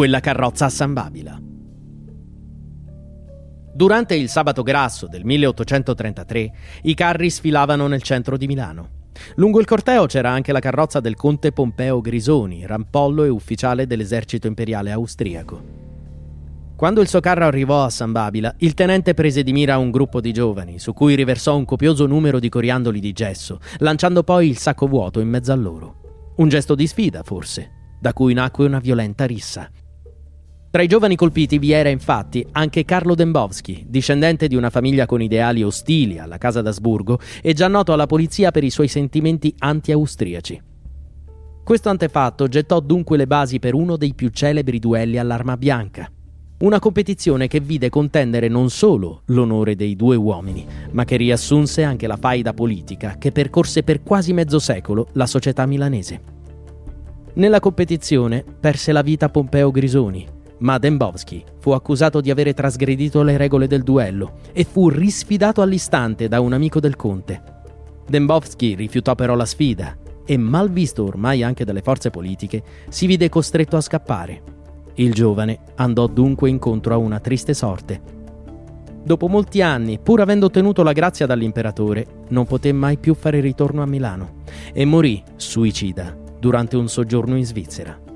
quella carrozza a San Babila. Durante il sabato grasso del 1833 i carri sfilavano nel centro di Milano. Lungo il corteo c'era anche la carrozza del conte Pompeo Grisoni, rampollo e ufficiale dell'esercito imperiale austriaco. Quando il suo carro arrivò a San Babila, il tenente prese di mira un gruppo di giovani, su cui riversò un copioso numero di coriandoli di gesso, lanciando poi il sacco vuoto in mezzo a loro. Un gesto di sfida, forse, da cui nacque una violenta rissa. Tra i giovani colpiti vi era infatti anche Carlo Dembowski, discendente di una famiglia con ideali ostili alla casa d'Asburgo e già noto alla polizia per i suoi sentimenti anti-austriaci. Questo antefatto gettò dunque le basi per uno dei più celebri duelli all'arma bianca. Una competizione che vide contendere non solo l'onore dei due uomini, ma che riassunse anche la faida politica che percorse per quasi mezzo secolo la società milanese. Nella competizione perse la vita Pompeo Grisoni, ma Dembowski fu accusato di avere trasgredito le regole del duello e fu risfidato all'istante da un amico del conte. Dembowski rifiutò però la sfida e, mal visto ormai anche dalle forze politiche, si vide costretto a scappare. Il giovane andò dunque incontro a una triste sorte. Dopo molti anni, pur avendo ottenuto la grazia dall'imperatore, non poté mai più fare ritorno a Milano e morì suicida durante un soggiorno in Svizzera.